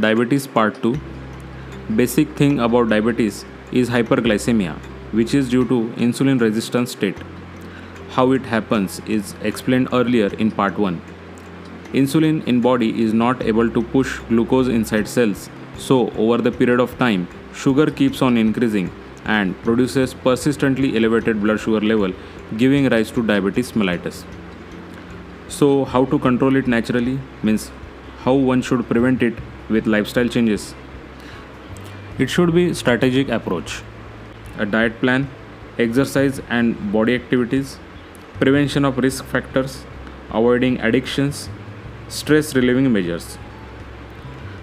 Diabetes Part 2 Basic thing about diabetes is hyperglycemia, which is due to insulin resistant state. How it happens is explained earlier in part 1. Insulin in body is not able to push glucose inside cells, so over the period of time, sugar keeps on increasing and produces persistently elevated blood sugar level, giving rise to diabetes mellitus. So, how to control it naturally means how one should prevent it with lifestyle changes. It should be strategic approach. A diet plan, exercise and body activities, prevention of risk factors, avoiding addictions, stress relieving measures.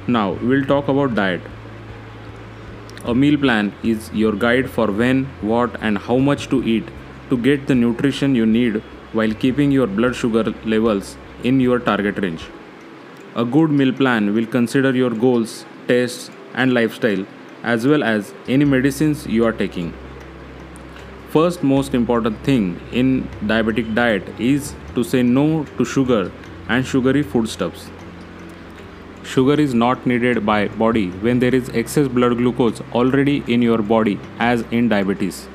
Now, we'll talk about diet. A meal plan is your guide for when, what, and how much to eat to get the nutrition you need while keeping your blood sugar levels in your target range. A good meal plan will consider your goals, tastes, and lifestyle as well as any medicines you are taking. First most important thing in diabetic diet is to say no to sugar and sugary foodstuffs. Sugar is not needed by body when there is excess blood glucose already in your body as in diabetes.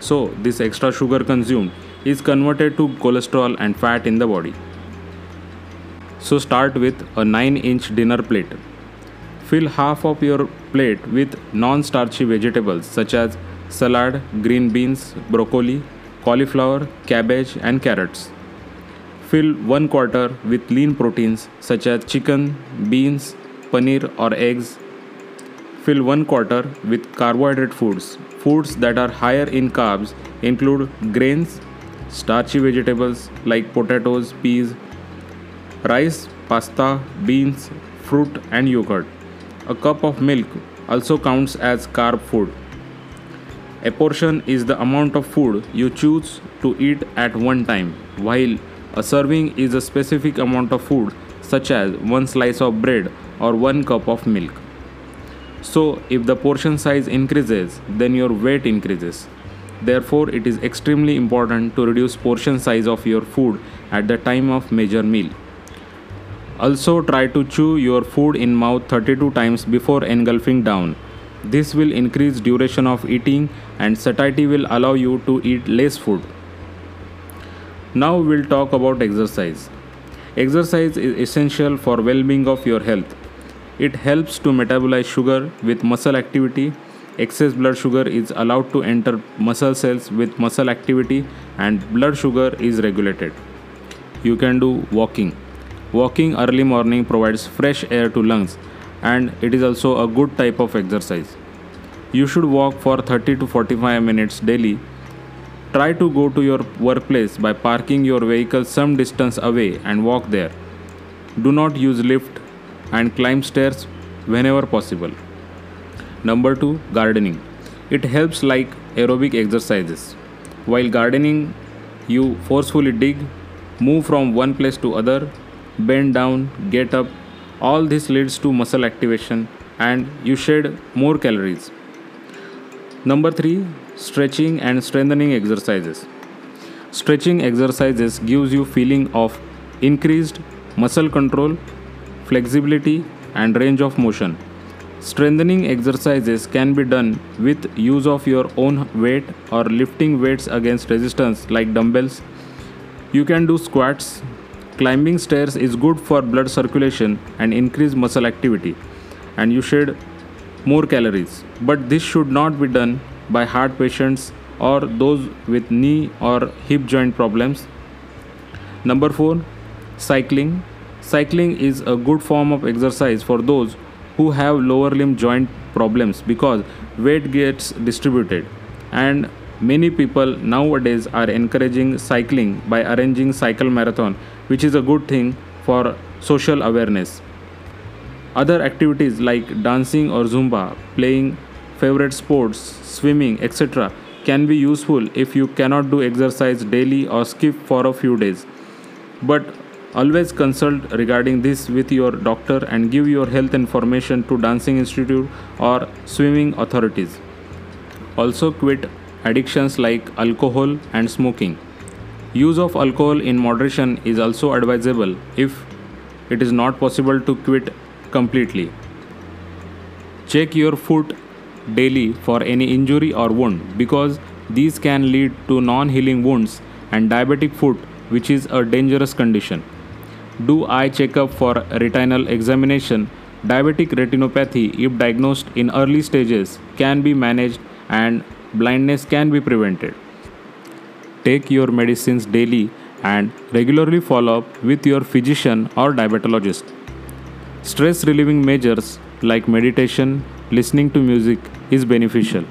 So this extra sugar consumed is converted to cholesterol and fat in the body. So start with a 9 inch dinner plate. Fill half of your plate with non starchy vegetables such as salad, green beans, broccoli, cauliflower, cabbage, and carrots. Fill one quarter with lean proteins such as chicken, beans, paneer, or eggs. Fill one quarter with carbohydrate foods. Foods that are higher in carbs include grains, starchy vegetables like potatoes, peas, rice, pasta, beans, fruit, and yogurt. A cup of milk also counts as carb food. A portion is the amount of food you choose to eat at one time, while a serving is a specific amount of food, such as one slice of bread or one cup of milk. So, if the portion size increases, then your weight increases. Therefore, it is extremely important to reduce portion size of your food at the time of major meal. Also, try to chew your food in mouth 32 times before engulfing down. This will increase duration of eating and satiety will allow you to eat less food. Now we'll talk about exercise. Exercise is essential for well-being of your health. It helps to metabolize sugar with muscle activity. Excess blood sugar is allowed to enter muscle cells with muscle activity and blood sugar is regulated. You can do walking. Walking early morning provides fresh air to lungs and it is also a good type of exercise. You should walk for 30 to 45 minutes daily. Try to go to your workplace by parking your vehicle some distance away and walk there. Do not use lift and climb stairs whenever possible. Number 2 gardening. It helps like aerobic exercises. While gardening, you forcefully dig, move from one place to other, bend down, get up. All this leads to muscle activation and you shed more calories. Number 3 stretching and strengthening exercises. Stretching exercises gives you feeling of increased muscle control, flexibility and range of motion. Strengthening exercises can be done with use of your own weight or lifting weights against resistance like dumbbells. You can do squats. Climbing stairs is good for blood circulation and increase muscle activity and you shed more calories. But this should not be done by heart patients or those with knee or hip joint problems. Number 4 cycling. Cycling is a good form of exercise for those who have lower limb joint problems because weight gets distributed and many people nowadays are encouraging cycling by arranging cycle marathon which is a good thing for social awareness other activities like dancing or zumba playing favorite sports swimming etc can be useful if you cannot do exercise daily or skip for a few days but Always consult regarding this with your doctor and give your health information to Dancing Institute or swimming authorities. Also quit addictions like alcohol and smoking. Use of alcohol in moderation is also advisable if it is not possible to quit completely. Check your foot daily for any injury or wound because these can lead to non healing wounds and diabetic foot, which is a dangerous condition. Do eye checkup for retinal examination. Diabetic retinopathy, if diagnosed in early stages, can be managed and blindness can be prevented. Take your medicines daily and regularly follow up with your physician or diabetologist. Stress relieving measures like meditation, listening to music is beneficial.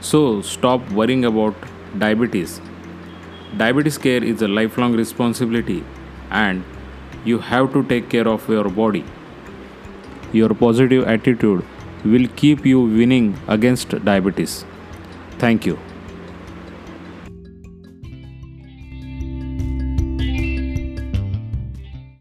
So stop worrying about diabetes. Diabetes care is a lifelong responsibility and you have to take care of your body. Your positive attitude will keep you winning against diabetes. Thank you.